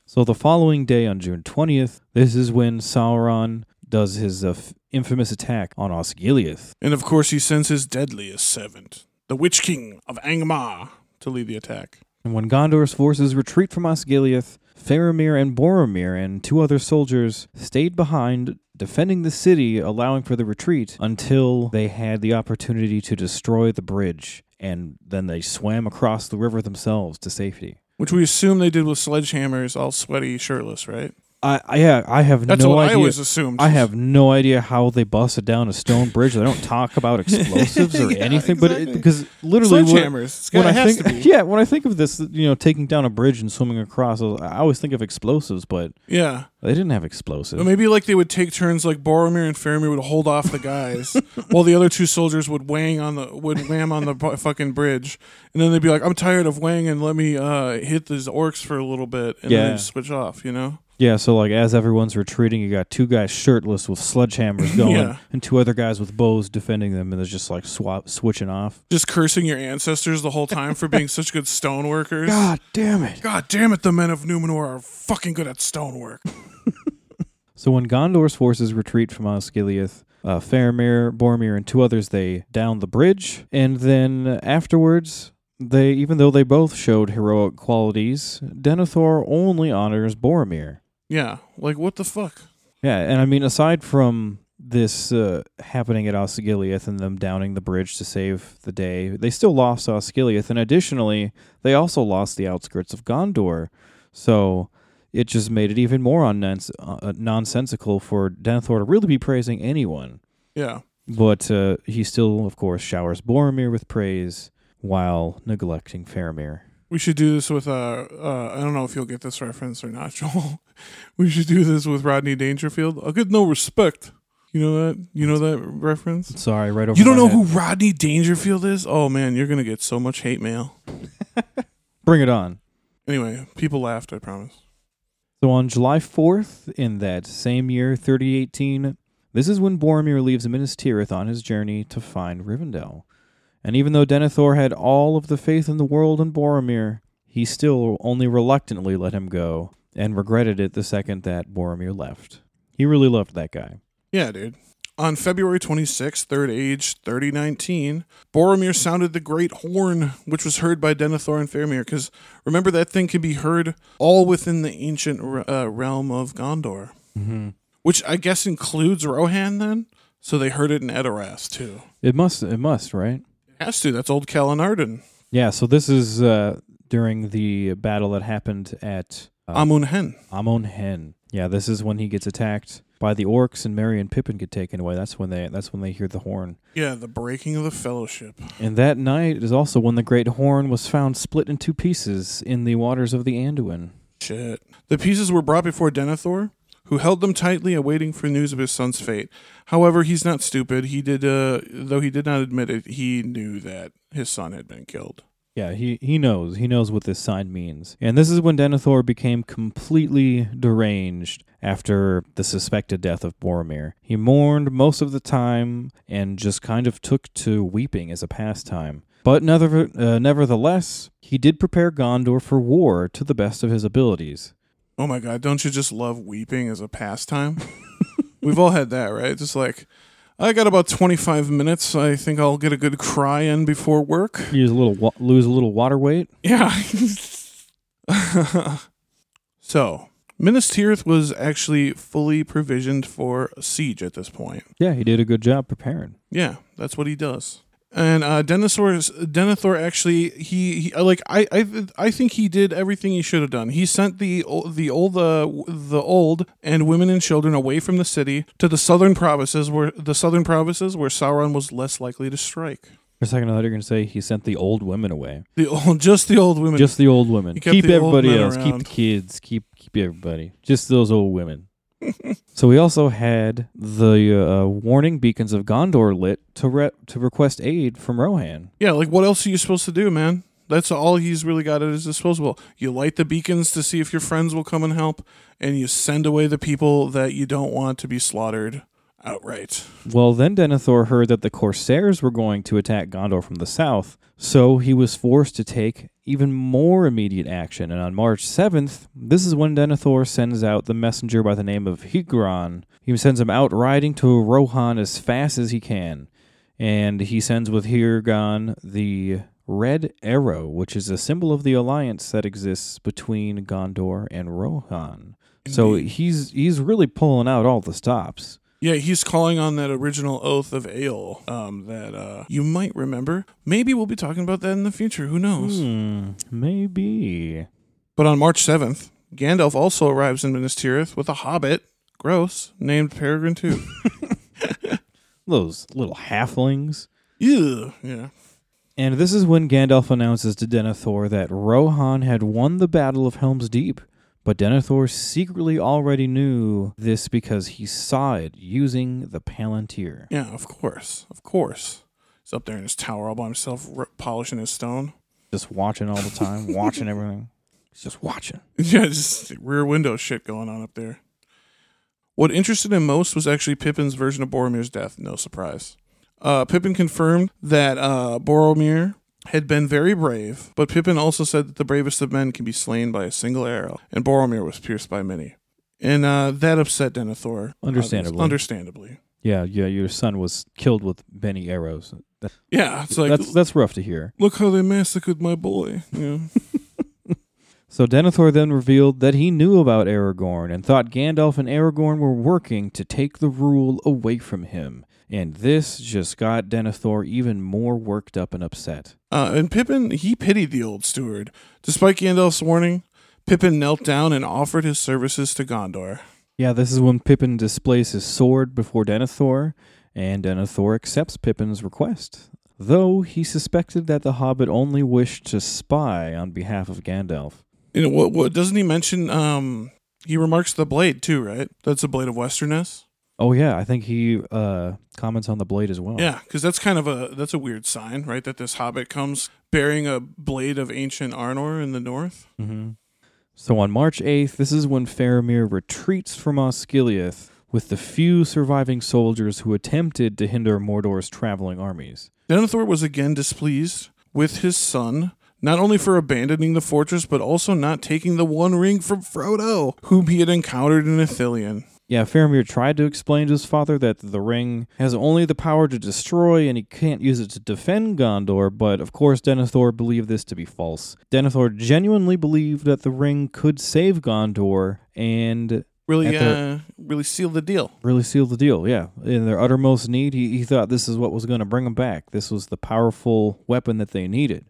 Speaker 1: So the following day, on June 20th, this is when Sauron does his uh, infamous attack on Osgiliath.
Speaker 2: And of course, he sends his deadliest servant, the Witch King of Angmar, to lead the attack.
Speaker 1: And when Gondor's forces retreat from Osgiliath, Faramir and Boromir and two other soldiers stayed behind, defending the city, allowing for the retreat until they had the opportunity to destroy the bridge. And then they swam across the river themselves to safety.
Speaker 2: Which we assume they did with sledgehammers, all sweaty, shirtless, right?
Speaker 1: I, I yeah, I have
Speaker 2: That's
Speaker 1: no
Speaker 2: what
Speaker 1: idea.
Speaker 2: I always assumed.
Speaker 1: I have no idea how they busted down a stone bridge. They don't talk about explosives or
Speaker 2: Yeah,
Speaker 1: anything, but it, because literally, when,
Speaker 2: sledgehammers. It's
Speaker 1: when
Speaker 2: gotta-
Speaker 1: I think,
Speaker 2: to be.
Speaker 1: yeah, when I think of this, you know, taking down a bridge and swimming across, I always think of explosives, but
Speaker 2: Yeah.
Speaker 1: they didn't have explosives.
Speaker 2: But maybe like they would take turns, like Boromir and Faramir would hold off the guys, while the other two soldiers would wang on the would wham on the bu- fucking bridge, and then they'd be like, "I'm tired of wanging. Let me uh, hit these orcs for a little bit, and then
Speaker 1: Yeah.
Speaker 2: just switch off." You know?
Speaker 1: Yeah, so like as everyone's retreating, you got two guys shirtless with sledgehammers going,
Speaker 2: Yeah.
Speaker 1: and two other guys with bows defending them, and they're just like swap switching off.
Speaker 2: Just cursing your ancestors the whole time for being such good stone workers.
Speaker 1: God damn it!
Speaker 2: God damn it, the men of Numenor are fucking good at stonework.
Speaker 1: So when Gondor's forces retreat from Osgiliath, uh, Faramir, Boromir, and two others they down the bridge, and then afterwards, they even though they both showed heroic qualities, Denethor only honors Boromir.
Speaker 2: Yeah, like what the fuck?
Speaker 1: Yeah, and I mean aside from this uh, happening at Osgiliath and them downing the bridge to save the day, they still lost Osgiliath, and additionally, they also lost the outskirts of Gondor. So it just made it even more unnons- uh, nonsensical for Denethor to really be praising anyone.
Speaker 2: Yeah,
Speaker 1: But uh, he still, of course, showers Boromir with praise while neglecting Faramir.
Speaker 2: We should do this with uh, uh I don't know if you'll get this reference or not, Joel. we should do this with Rodney Dangerfield. I'll get no respect. You know that? You know that reference?
Speaker 1: Sorry, right over
Speaker 2: You don't know
Speaker 1: head.
Speaker 2: who Rodney Dangerfield is? Oh man, you're gonna get so much hate mail.
Speaker 1: Bring it on.
Speaker 2: Anyway, people laughed. I promise.
Speaker 1: So on July 4th, in that same year, 3018, this is when Boromir leaves Minas Tirith on his journey to find Rivendell. And even though Denethor had all of the faith in the world in Boromir, he still only reluctantly let him go and regretted it the second that Boromir left. He really loved that guy.
Speaker 2: Yeah, dude. On February 26, third age 3019, Boromir sounded the great horn, which was heard by Denethor and Faramir. Because remember, that thing can be heard all within the ancient uh, realm of Gondor,
Speaker 1: Mm-hmm.
Speaker 2: which I guess includes Rohan then. So they heard it in Edoras too.
Speaker 1: It must. It must. Right.
Speaker 2: Has to. That's old Calenardhon.
Speaker 1: Yeah. So this is uh, during the battle that happened at uh,
Speaker 2: Amun Hen.
Speaker 1: Amon Hen. Yeah. This is when he gets attacked by the orcs, and Merry and Pippin get taken away. That's when they. That's when they hear the horn.
Speaker 2: Yeah, the breaking of the fellowship.
Speaker 1: And that night is also when the great horn was found split in two pieces in the waters of the Anduin.
Speaker 2: Shit. The pieces were brought before Denethor, who held them tightly, awaiting for news of his son's fate. However, he's not stupid. He did, uh, though he did not admit it, he knew that his son had been killed.
Speaker 1: Yeah, he, he knows. He knows what this sign means. And this is when Denethor became completely deranged after the suspected death of Boromir. He mourned most of the time and just kind of took to weeping as a pastime. But never, uh, nevertheless, he did prepare Gondor for war to the best of his abilities.
Speaker 2: Oh my god, don't you just love weeping as a pastime? We've all had that, right? Just like, I got about 25 minutes. I think I'll get a good cry in before work.
Speaker 1: Use a little wa- lose a little water weight.
Speaker 2: Yeah. so, Minas Tirith was actually fully provisioned for a siege at this point.
Speaker 1: Yeah, he did a good job preparing.
Speaker 2: Yeah, that's what he does. And uh, Denethor, Denethor actually, he, he like I, I, I think he did everything he should have done. He sent the the old, uh, the old and women and children away from the city to the southern provinces, where the southern provinces where Sauron was less likely to strike.
Speaker 1: For a second, I thought you were going to say he sent the old women away.
Speaker 2: The old, just the old women.
Speaker 1: Just the old women. Keep everybody else. Keep the kids. Keep keep everybody. Just those old women. So we also had the uh, warning beacons of Gondor lit to re- to request aid from Rohan.
Speaker 2: Yeah, like what else are you supposed to do, man? That's all he's really got at his disposal. You light the beacons to see if your friends will come and help, and you send away the people that you don't want to be slaughtered outright.
Speaker 1: Well, then Denethor heard that the Corsairs were going to attack Gondor from the south, so he was forced to take even more immediate action. And on March 7th, this is when Denethor sends out the messenger by the name of Hirgon. He sends him out riding to Rohan as fast as he can. And he sends with Hirgon the red arrow, which is a symbol of the alliance that exists between Gondor and Rohan. So he's he's really pulling out all the stops.
Speaker 2: Yeah, he's calling on that original oath of Eorl um, that uh, you might remember. Maybe we'll be talking about that in the future. Who knows?
Speaker 1: Hmm, maybe.
Speaker 2: But on March 7th, Gandalf also arrives in Minas Tirith with a hobbit, gross, named Peregrine too.
Speaker 1: Those little halflings.
Speaker 2: Ew. Yeah.
Speaker 1: And this is when Gandalf announces to Denethor that Rohan had won the Battle of Helm's Deep. But Denethor secretly already knew this because he saw it using the Palantir.
Speaker 2: Yeah, of course. Of course. He's up there in his tower all by himself, r- polishing his stone.
Speaker 1: Just watching all the time, watching everything. He's just watching.
Speaker 2: Yeah, just rear window shit going on up there. What interested him most was actually Pippin's version of Boromir's death. No surprise. Uh, Pippin confirmed that uh, Boromir had been very brave, but Pippin also said that the bravest of men can be slain by a single arrow, and Boromir was pierced by many. And uh, that upset Denethor.
Speaker 1: Understandably.
Speaker 2: obviously. Understandably.
Speaker 1: Yeah, yeah, your son was killed with many arrows. That-
Speaker 2: Yeah, it's like,
Speaker 1: that's that's rough to hear.
Speaker 2: look how they massacred my boy. Yeah.
Speaker 1: So Denethor then revealed that he knew about Aragorn and thought Gandalf and Aragorn were working to take the rule away from him. And this just got Denethor even more worked up and upset.
Speaker 2: Uh, and Pippin, he pitied the old steward. Despite Gandalf's warning, Pippin knelt down and offered his services to Gondor.
Speaker 1: Yeah, this is when Pippin displays his sword before Denethor, and Denethor accepts Pippin's request, though he suspected that the hobbit only wished to spy on behalf of Gandalf.
Speaker 2: You know what? What doesn't he mention? Um, he remarks the blade too, right? That's a blade of Westernesse.
Speaker 1: Oh yeah, I think he uh, comments on the blade as well.
Speaker 2: Yeah, because that's kind of a that's a weird sign, right? That this hobbit comes bearing a blade of ancient Arnor in the north.
Speaker 1: hmm So on March 8th, this is when Faramir retreats from Osgiliath with the few surviving soldiers who attempted to hinder Mordor's traveling armies.
Speaker 2: Denethor was again displeased with his son, not only for abandoning the fortress, but also not taking the One Ring from Frodo, whom he had encountered in Ithilien.
Speaker 1: Yeah, Faramir tried to explain to his father that the ring has only the power to destroy and he can't use it to defend Gondor, but of course Denethor believed this to be false. Denethor genuinely believed that the ring could save Gondor and
Speaker 2: Really, uh, really seal the deal.
Speaker 1: really seal the deal. Yeah, in their uttermost need, he, he thought this is what was going to bring them back. This was the powerful weapon that they needed.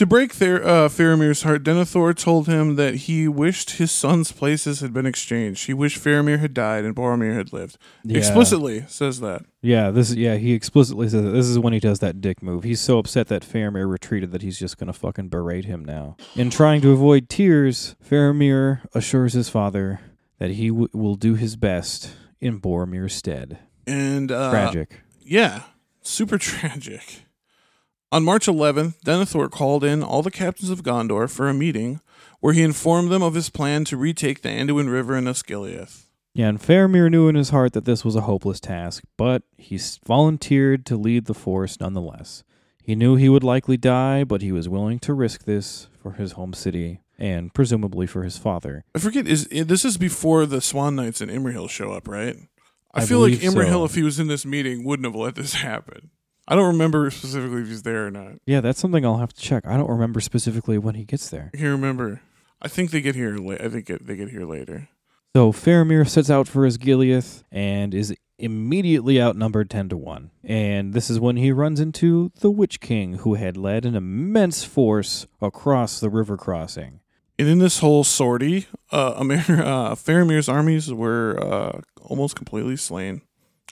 Speaker 2: To break their uh, Faramir's heart, Denethor told him that he wished his son's places had been exchanged. He wished Faramir had died and Boromir had lived.
Speaker 1: Yeah.
Speaker 2: Explicitly says that.
Speaker 1: Yeah, this is yeah. He explicitly says that this is when he does that dick move. He's so upset that Faramir retreated that he's just gonna fucking berate him now. In trying to avoid tears, Faramir assures his father that he w- will do his best in Boromir's stead.
Speaker 2: And uh,
Speaker 1: Tragic.
Speaker 2: Yeah, super tragic. On March 11th, Denethor called in all the captains of Gondor for a meeting where he informed them of his plan to retake the Anduin River and Osgiliath.
Speaker 1: Yeah, and Faramir knew in his heart that this was a hopeless task, but he volunteered to lead the force nonetheless. He knew he would likely die, but he was willing to risk this for his home city and presumably for his father.
Speaker 2: I forget is this is before the Swan Knights and Imrahil show up, right? I,
Speaker 1: I
Speaker 2: feel like Imrahil,
Speaker 1: so.
Speaker 2: if he was in this meeting, wouldn't have let this happen. I don't remember specifically if he's there or not.
Speaker 1: Yeah, that's something I'll have to check. I don't remember specifically when he gets there.
Speaker 2: I can't remember. I think they get here. La- I think they get here later.
Speaker 1: So Faramir sets out for Osgiliath and is immediately outnumbered 10 to 1. And this is when he runs into the Witch King, who had led an immense force across the river crossing.
Speaker 2: And in this whole sortie, uh, Amer- uh, Faramir's armies were uh, almost completely slain.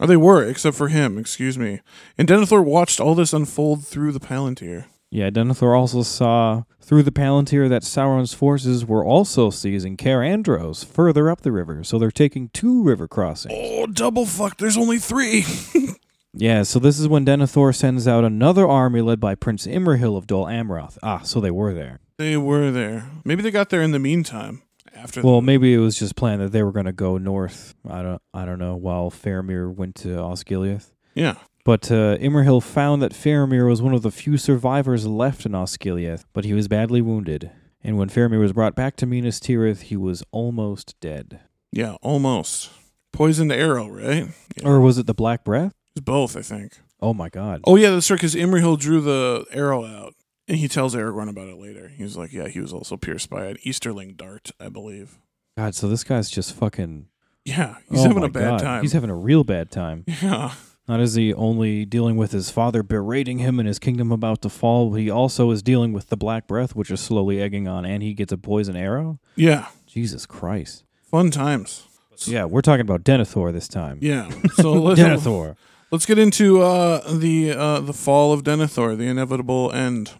Speaker 2: Or they were, except for him, excuse me. And Denethor watched all this unfold through the Palantir.
Speaker 1: Yeah, Denethor also saw through the Palantir that Sauron's forces were also seizing Cair Andros further up the river, so they're taking two river crossings.
Speaker 2: Oh, double fuck, there's only three.
Speaker 1: Yeah, so this is when Denethor sends out another army led by Prince Imrahil of Dol Amroth. Ah, so they were there.
Speaker 2: they were there. Maybe they got there in the meantime. After
Speaker 1: Well, maybe it was just planned that they were going to go north. I don't, I don't know. While Faramir went to Osgiliath,
Speaker 2: Yeah.
Speaker 1: but uh, Imrahil found that Faramir was one of the few survivors left in Osgiliath, but he was badly wounded. And when Faramir was brought back to Minas Tirith, he was almost dead.
Speaker 2: Yeah, almost. Poisoned arrow, right? Yeah.
Speaker 1: Or was it the Black Breath?
Speaker 2: It's both, I think.
Speaker 1: Oh my God!
Speaker 2: Oh, yeah, that's right, because Imrahil drew the arrow out. And he tells Aragorn about it later. He's like, yeah, he was also pierced by an Easterling dart, I believe.
Speaker 1: God, so this guy's just fucking.
Speaker 2: Yeah, he's
Speaker 1: oh
Speaker 2: having a bad
Speaker 1: God.
Speaker 2: time.
Speaker 1: He's having a real bad time.
Speaker 2: yeah.
Speaker 1: Not is he only dealing with his father berating him and his kingdom about to fall, but he also is dealing with the Black Breath, which is slowly egging on, and he gets a poison arrow?
Speaker 2: Yeah.
Speaker 1: Jesus Christ.
Speaker 2: Fun times.
Speaker 1: Yeah, we're talking about Denethor this time.
Speaker 2: Yeah. So let's,
Speaker 1: Denethor.
Speaker 2: let's get into uh, the uh, the fall of Denethor, the inevitable end.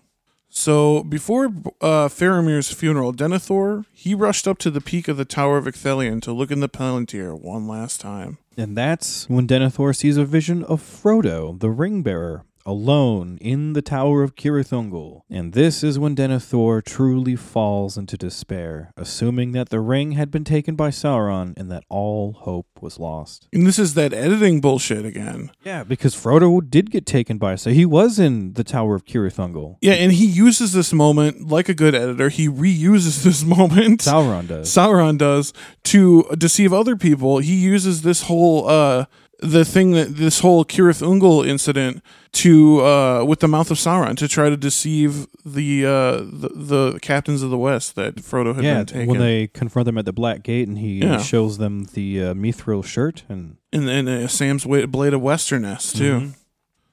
Speaker 2: So before uh, Faramir's funeral, Denethor he rushed up to the peak of the Tower of Ecthelion to look in the Palantir one last time.
Speaker 1: And that's when Denethor sees a vision of Frodo, the ring bearer, alone in the Tower of Cirith Ungol. And this is when Denethor truly falls into despair, assuming that the ring had been taken by Sauron and that all hope was lost.
Speaker 2: And this is that editing bullshit again.
Speaker 1: Yeah, because Frodo did get taken by so he was in the Tower of Cirith Ungol.
Speaker 2: Yeah, and he uses this moment like a good editor. He reuses this moment.
Speaker 1: Sauron does.
Speaker 2: Sauron does to deceive other people. He uses this whole uh the thing that this whole Cirith Ungol incident to uh with the mouth of Sauron to try to deceive the uh the, the captains of the West that Frodo had
Speaker 1: yeah,
Speaker 2: been taken.
Speaker 1: when they confront them at the Black Gate and he
Speaker 2: Yeah.
Speaker 1: shows them the uh, Mithril shirt and
Speaker 2: and and uh, Sam's blade of Westernesse too.
Speaker 1: Mhm.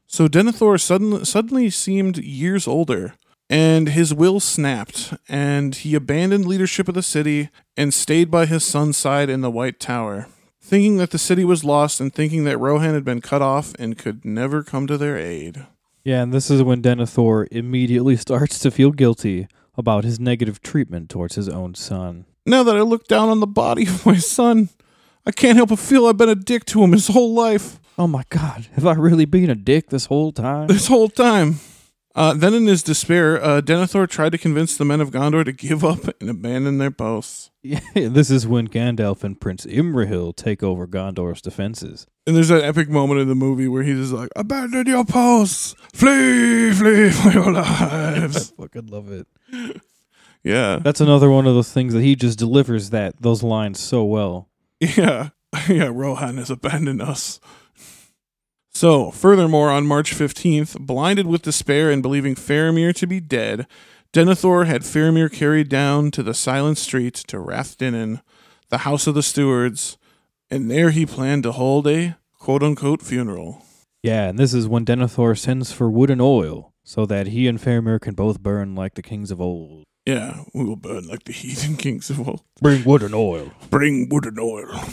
Speaker 2: So Denethor suddenly suddenly seemed years older, and his will snapped, and he abandoned leadership of the city and stayed by his son's side in the White Tower, thinking that the city was lost and thinking that Rohan had been cut off and could never come to their aid.
Speaker 1: Yeah, and this is when Denethor immediately starts to feel guilty about his negative treatment towards his own son.
Speaker 2: Now that I look down on the body of my son, I can't help but feel I've been a dick to him his whole life.
Speaker 1: Oh my god, have I really been a dick this whole time?
Speaker 2: this whole time. Uh, then, in his despair, uh, Denethor tried to convince the men of Gondor to give up and abandon their posts.
Speaker 1: yeah, this is when Gandalf and Prince Imrahil take over Gondor's defenses.
Speaker 2: And there's that epic moment in the movie where he's just like, "Abandon your posts, flee, flee for your lives."
Speaker 1: I fucking love it.
Speaker 2: yeah,
Speaker 1: That's another one of those things that he just delivers that those lines so well.
Speaker 2: yeah. yeah, Rohan has abandoned us. So, furthermore, on March 15th, blinded with despair and believing Faramir to be dead, Denethor had Faramir carried down to the silent street to Rath Dínen, the house of the stewards, and there he planned to hold a quote unquote funeral.
Speaker 1: Yeah, and this is when Denethor sends for wood and oil, so that he and Faramir can both burn like the kings of old.
Speaker 2: Yeah, we will burn like the heathen kings of old.
Speaker 1: Bring wood and oil.
Speaker 2: Bring wood and oil.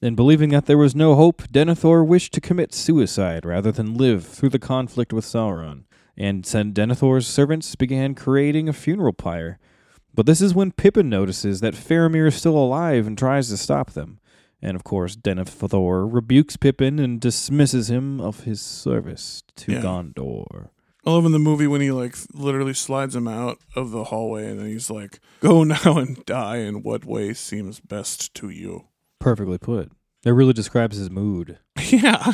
Speaker 1: And believing that there was no hope, Denethor wished to commit suicide rather than live through the conflict with Sauron. And Denethor's servants began creating a funeral pyre. But this is when Pippin notices that Faramir is still alive and tries to stop them. And of course, Denethor rebukes Pippin and dismisses him of his service to
Speaker 2: Yeah.
Speaker 1: Gondor.
Speaker 2: I love in the movie when he like literally slides him out of the hallway and then he's like, "Go now and die in what way seems best to you."
Speaker 1: Perfectly put. It really describes his mood.
Speaker 2: Yeah.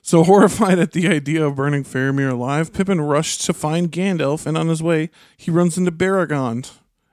Speaker 2: So horrified at the idea of burning Faramir alive, Pippin rushed to find Gandalf, and on his way, he runs into Beregond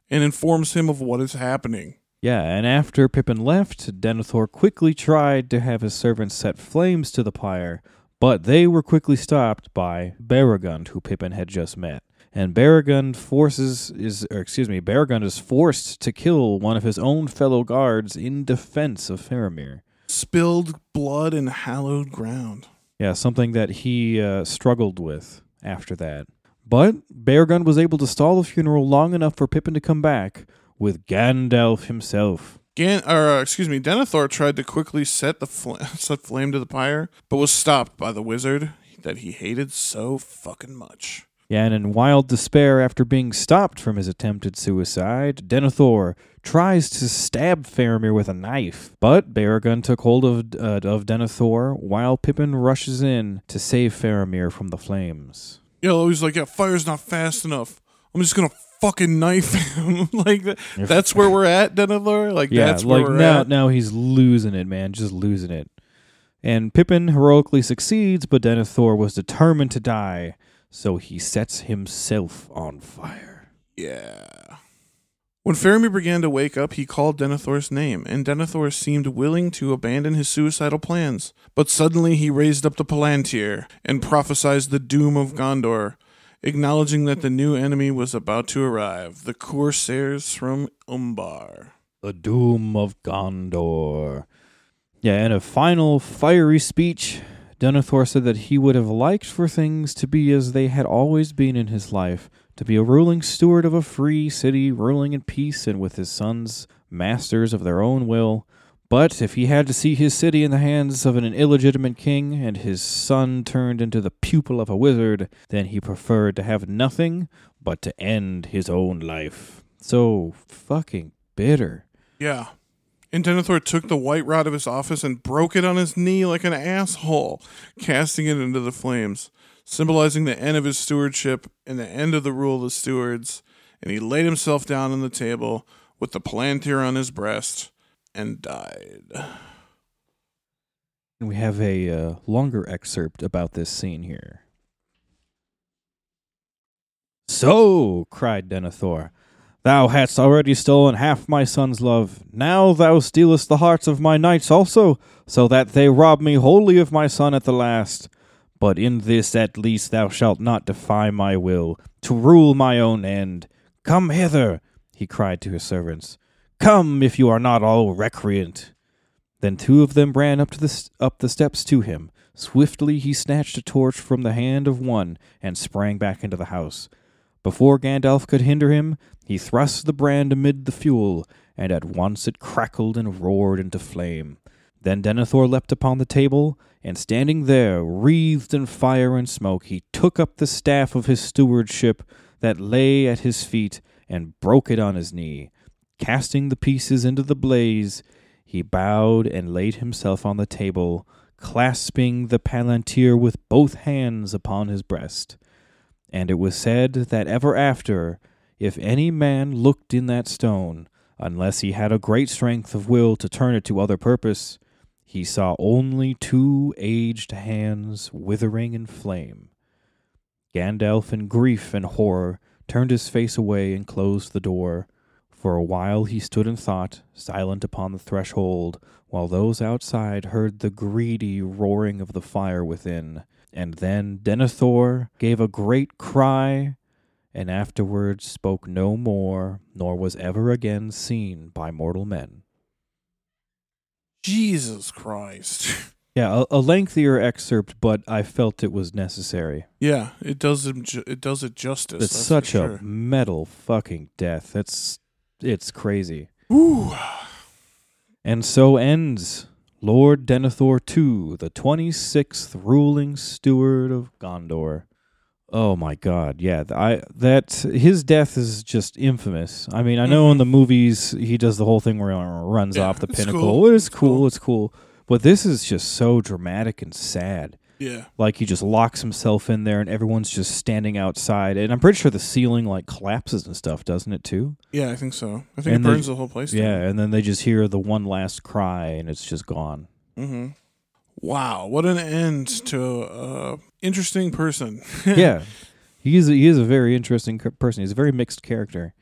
Speaker 2: and informs him of what is happening.
Speaker 1: Yeah, and after Pippin left, Denethor quickly tried to have his servants set flames to the pyre, but they were quickly stopped by Beregond, who Pippin had just met. And Beregond forces is or excuse me, Beregond is forced to kill one of his own fellow guards in defense of Faramir.
Speaker 2: Spilled blood and hallowed ground.
Speaker 1: Yeah, something that he uh, struggled with after that. But Beregond was able to stall the funeral long enough for Pippin to come back with Gandalf himself.
Speaker 2: Gan- or uh, excuse me, Denethor tried to quickly set the fl- set flame to the pyre, but was stopped by the wizard that he hated so fucking much.
Speaker 1: Yeah, and in wild despair after being stopped from his attempted suicide, Denethor tries to stab Faramir with a knife. But Beregond took hold of, uh, of Denethor while Pippin rushes in to save Faramir from the flames.
Speaker 2: Yeah, he's like, yeah, fire's not fast enough. I'm just gonna fucking knife him. like that, that's where we're at, Denethor. Like
Speaker 1: yeah,
Speaker 2: that's where
Speaker 1: like
Speaker 2: we're
Speaker 1: now,
Speaker 2: at.
Speaker 1: now he's losing it, man, just losing it. And Pippin heroically succeeds, but Denethor was determined to die, so he sets himself on fire.
Speaker 2: Yeah. When Faramir began to wake up, he called Denethor's name, and Denethor seemed willing to abandon his suicidal plans. But suddenly he raised up the Palantir and prophesied the doom of Gondor, acknowledging that the new enemy was about to arrive the Corsairs from Umbar.
Speaker 1: The Doom of Gondor. Yeah, and a final fiery speech, Denethor said that he would have liked for things to be as they had always been in his life, to be a ruling steward of a free city, ruling in peace and with his sons masters of their own will. But if he had to see his city in the hands of an illegitimate king and his son turned into the pupil of a wizard, then he preferred to have nothing but to end his own life. So fucking bitter.
Speaker 2: Yeah. And Denethor took the white rod of his office and broke it on his knee like an asshole, casting it into the flames, symbolizing the end of his stewardship and the end of the rule of the stewards. And he laid himself down on the table with the palantir on his breast and died.
Speaker 1: And we have a uh, longer excerpt about this scene here. So, cried Denethor, thou hadst already stolen half my son's love. Now thou stealest the hearts of my knights also, so that they rob me wholly of my son at the last. But in this at least thou shalt not defy my will, to rule my own end. Come hither, he cried to his servants. Come, if you are not all recreant. Then two of them ran up to the up the steps to him. Swiftly he snatched a torch from the hand of one and sprang back into the house. Before Gandalf could hinder him, he thrust the brand amid the fuel, and at once it crackled and roared into flame. Then Denethor leapt upon the table, and standing there, wreathed in fire and smoke, he took up the staff of his stewardship that lay at his feet and broke it on his knee. Casting the pieces into the blaze, he bowed and laid himself on the table, clasping the palantir with both hands upon his breast. And it was said that ever after, if any man looked in that stone, unless he had a great strength of will to turn it to other purpose, he saw only two aged hands withering in flame. Gandalf, in grief and horror, turned his face away and closed the door, For a while he stood in thought, silent upon the threshold, while those outside heard the greedy roaring of the fire within. And then Denethor gave a great cry, and afterwards spoke no more, nor was ever again seen by mortal men.
Speaker 2: Jesus Christ.
Speaker 1: Yeah, a, a lengthier excerpt, but I felt it was necessary.
Speaker 2: yeah, it does him ju- it does it justice.
Speaker 1: It's
Speaker 2: that's
Speaker 1: such
Speaker 2: for
Speaker 1: a metal fucking death. It's it's crazy.
Speaker 2: Ooh.
Speaker 1: And so ends Lord Denethor II, the 26th ruling steward of Gondor. Oh my god, yeah, I that his death is just infamous. I mean, I know in the movies he does the whole thing where he runs
Speaker 2: Mm-hmm. Yeah,
Speaker 1: off the
Speaker 2: it's
Speaker 1: pinnacle.
Speaker 2: cool.
Speaker 1: It's
Speaker 2: It's
Speaker 1: cool,
Speaker 2: cool.
Speaker 1: it's cool. But this is just so dramatic and sad.
Speaker 2: Yeah.
Speaker 1: Like he just locks himself in there and everyone's just standing outside. And I'm pretty sure the ceiling like collapses and stuff, doesn't it too?
Speaker 2: Yeah, I think so. I think
Speaker 1: And
Speaker 2: it burns the whole place
Speaker 1: Yeah, and then they just hear the one last cry and it's just gone.
Speaker 2: Mm-hmm. Wow, what an end to a interesting person.
Speaker 1: yeah. He is a, he is a very interesting person. He's a very mixed character.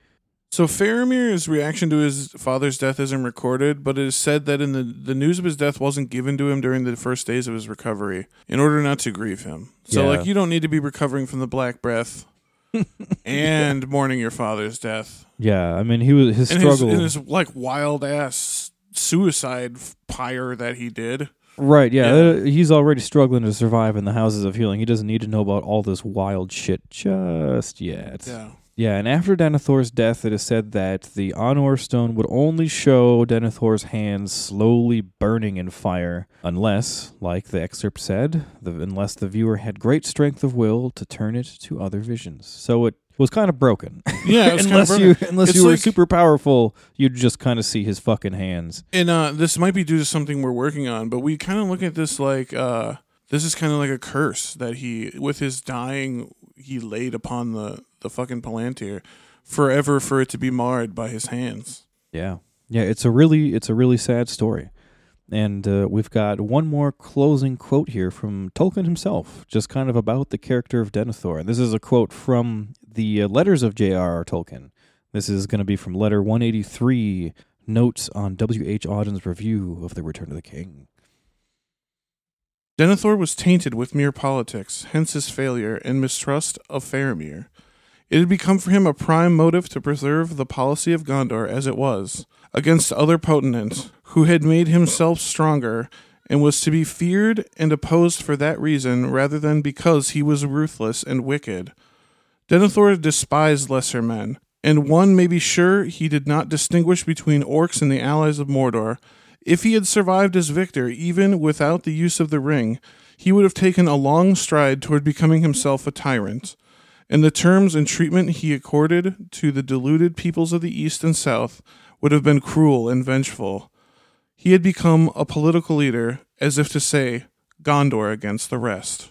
Speaker 2: So Faramir's reaction to his father's death isn't recorded, but it is said that in the the news of his death wasn't given to him during the first days of his recovery in order not to grieve him. So
Speaker 1: Yeah.
Speaker 2: like you don't need to be recovering from the black breath and mourning your father's death.
Speaker 1: Yeah, I mean he was his
Speaker 2: And
Speaker 1: struggle.
Speaker 2: and his like wild ass suicide pyre that he did.
Speaker 1: right, yeah,
Speaker 2: Yeah.
Speaker 1: uh, he's already struggling to survive in the houses of healing. He doesn't need to know about all this wild shit just yet.
Speaker 2: Yeah.
Speaker 1: Yeah, and after Denethor's death, it is said that the Anor-stone would only show Denethor's hands slowly burning in fire, unless, like the excerpt said, the, unless the viewer had great strength of will to turn it to other visions. So it was kind of broken.
Speaker 2: Yeah, it was kinda
Speaker 1: unless you unless
Speaker 2: It's
Speaker 1: you were
Speaker 2: like-
Speaker 1: super powerful, you'd just kind of see his fucking hands.
Speaker 2: And uh, this might be due to something we're working on, but we kind of look at this like uh, this is kind of like a curse that he, with his dying, he laid upon the the fucking Palantir, forever for it to be marred by his hands.
Speaker 1: Yeah, yeah. It's a really it's a really sad story, and uh, we've got one more closing quote here from Tolkien himself, just kind of about the character of Denethor. And this is a quote from the uh, letters of J.R.R. Tolkien. This is going to be from letter 183, notes on W. H. Auden's review of The Return of the King.
Speaker 2: Denethor was tainted with mere politics, hence his failure and mistrust of Faramir. It had become for him a prime motive to preserve the policy of Gondor as it was, against other potentates, who had made himself stronger, and was to be feared and opposed for that reason rather than because he was ruthless and wicked. Denethor despised lesser men, and one may be sure he did not distinguish between orcs and the allies of Mordor. If he had survived as victor, even without the use of the ring, he would have taken a long stride toward becoming himself a tyrant. And the terms and treatment he accorded to the deluded peoples of the East and South would have been cruel and vengeful. He had become a political leader, as if to say, Gondor against the rest.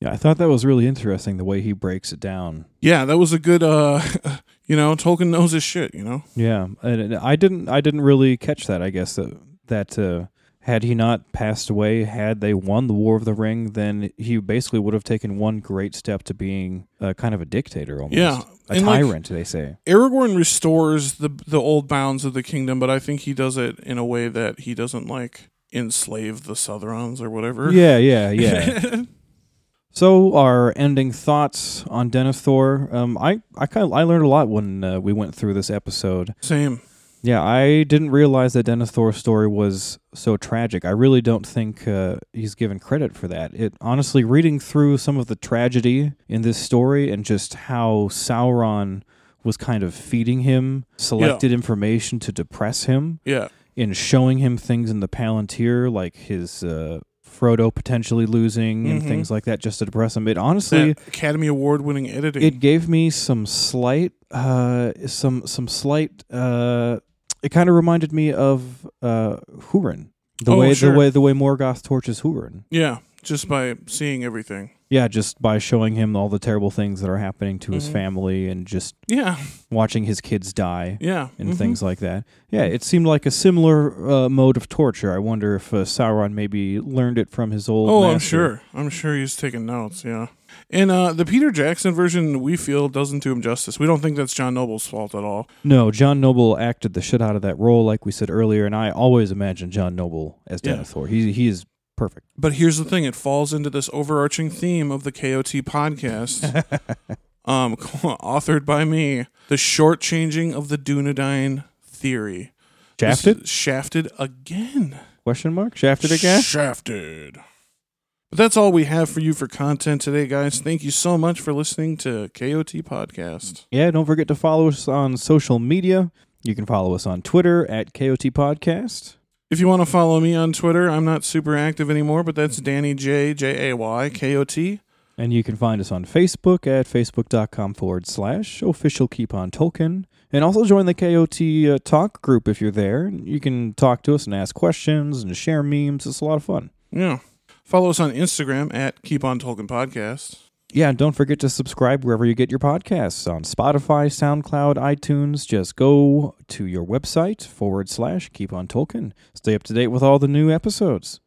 Speaker 1: Yeah, I thought that was really interesting the way he breaks it down.
Speaker 2: Yeah, that was a good, uh, you know, Tolkien knows his shit, you know?
Speaker 1: Yeah, and I didn't I didn't really catch that. I guess that that uh, had he not passed away, had they won the War of the Ring, then he basically would have taken one great step to being uh, kind of a dictator almost.
Speaker 2: Yeah,
Speaker 1: a
Speaker 2: and, like-
Speaker 1: tyrant. they say.
Speaker 2: Aragorn restores the the old bounds of the kingdom, but I think he does it in a way that he doesn't like enslave the Southrons or whatever.
Speaker 1: Yeah, yeah, yeah. so our ending thoughts on Denethor. Um, I I kind of I learned a lot when uh, we went through this episode.
Speaker 2: Same.
Speaker 1: Yeah, I didn't realize that Denethor's story was so tragic. I really don't think uh, he's given credit for that. It honestly, reading through some of the tragedy in this story and just how Sauron was kind of feeding him selected information to depress him
Speaker 2: Yeah.
Speaker 1: in showing him things in the Palantir, like his uh, Frodo potentially losing and
Speaker 2: Mhm.
Speaker 1: things like that, just to depress him. It honestly,
Speaker 2: That Academy Award winning editing.
Speaker 1: it gave me some slight uh some some slight uh it kind of reminded me of uh Hurin. The
Speaker 2: Oh,
Speaker 1: way
Speaker 2: sure.
Speaker 1: the way the way Morgoth torches Hurin.
Speaker 2: yeah. Just by seeing everything.
Speaker 1: Yeah, just by showing him all the terrible things that are happening to his
Speaker 2: Mhm.
Speaker 1: family and just
Speaker 2: Yeah,
Speaker 1: watching his kids die
Speaker 2: yeah,
Speaker 1: and
Speaker 2: mhm.
Speaker 1: things like that. Yeah, it seemed like a similar uh, mode of torture. I wonder if uh, Sauron maybe learned it from his old.
Speaker 2: Oh, I'm sure. I'm sure he's taking notes. Yeah. And uh, the Peter Jackson version, we feel, doesn't do him justice. We don't think that's John Noble's fault at all.
Speaker 1: No, John Noble acted the shit out of that role, like we said earlier, and I always imagine John Noble as
Speaker 2: Yeah.
Speaker 1: Denethor. He he is perfect.
Speaker 2: But here's the thing: it falls into this overarching theme of the KOT podcast, um, authored by me, the shortchanging of the Dunedain theory.
Speaker 1: Shafted?
Speaker 2: Shafted again.
Speaker 1: Question mark? Shafted again?
Speaker 2: Shafted. But that's all we have for you for content today, guys. Thank you so much for listening to KOT Podcast.
Speaker 1: Yeah, don't forget to follow us on social media. You can follow us on Twitter at KOT Podcast.
Speaker 2: If you want to follow me on Twitter, I'm not super active anymore, but that's Danny J J A Y K O T.
Speaker 1: And you can find us on Facebook at facebook.com forward slash official keep on Tolkien. And also join the KOT uh, talk group if you're there. You can talk to us and ask questions and share memes. It's a lot of fun.
Speaker 2: Yeah. Follow us on Instagram at Keep On Tolkien Podcast.
Speaker 1: Yeah, and don't forget to subscribe wherever you get your podcasts on Spotify, SoundCloud, iTunes. Just go to your website forward slash keep on Tolkien. Stay up to date with all the new episodes.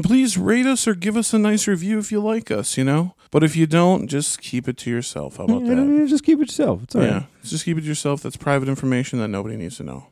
Speaker 2: Please rate us or give us a nice review if you like us, you know? But if you don't, just keep it to yourself. How about that?
Speaker 1: just keep it yourself. It's all right.
Speaker 2: Yeah. Just keep it to yourself. That's private information that nobody needs to know.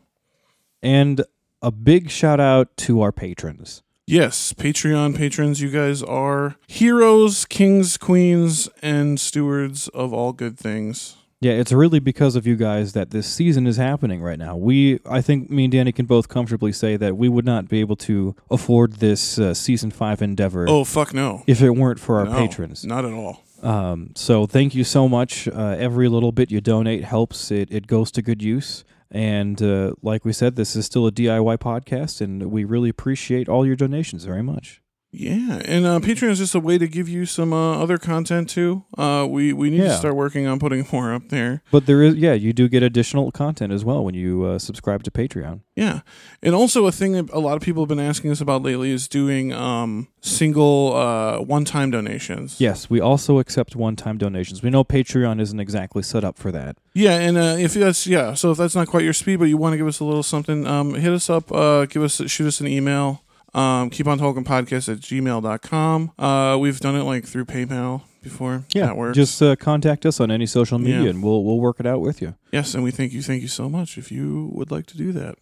Speaker 1: And a big shout out to our patrons.
Speaker 2: Yes, Patreon patrons, you guys are heroes, kings, queens, and stewards of all good things.
Speaker 1: Yeah, it's really because of you guys that this season is happening right now. We, I think, me and Danny can both comfortably say that we would not be able to afford this uh, season five endeavor
Speaker 2: Oh, fuck no.
Speaker 1: if it weren't for our
Speaker 2: No,
Speaker 1: patrons.
Speaker 2: Not at all.
Speaker 1: Um, so thank you so much. Uh, every little bit you donate helps. It it goes to good use. And uh, like we said, this is still a DIY podcast, and we really appreciate all your donations very much.
Speaker 2: Yeah, and uh, Patreon is just a way to give you some uh, other content too. Uh, we we need to start working on putting more up there.
Speaker 1: But there is, yeah, you do get additional content as well when you uh, subscribe to Patreon.
Speaker 2: Yeah, and also a thing that a lot of people have been asking us about lately is doing um, single uh, one-time donations.
Speaker 1: Yes, we also accept one-time donations. We know Patreon isn't exactly set up for that.
Speaker 2: Yeah, and uh, if that's yeah, so if that's not quite your speed, but you want to give us a little something, um, hit us up. Uh, give us shoot us an email. Um, keep on Tolkien podcast at gmail.com. Uh, we've done it like through PayPal before.
Speaker 1: Yeah,
Speaker 2: that works.
Speaker 1: just uh, contact us on any social media,
Speaker 2: Yeah.
Speaker 1: and we'll we'll work it out with you.
Speaker 2: yes, and we thank you, thank you so much. If you would like to do that.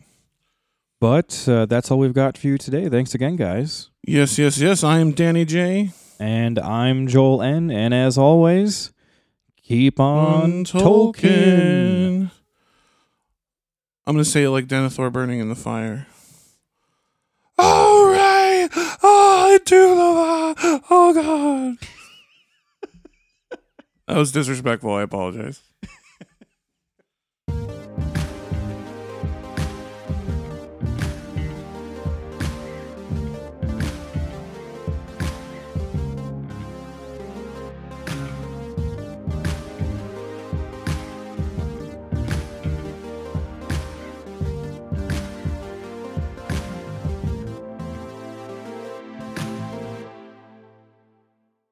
Speaker 1: But uh, that's all we've got for you today. Thanks again, guys.
Speaker 2: Yes, yes, yes. I am Danny J.
Speaker 1: And I'm Joel N. And as always, keep on,
Speaker 2: on
Speaker 1: Tolkien.
Speaker 2: I'm gonna say it like Denethor burning in the fire. Right, oh, I do love. Oh God, that was disrespectful. I apologize.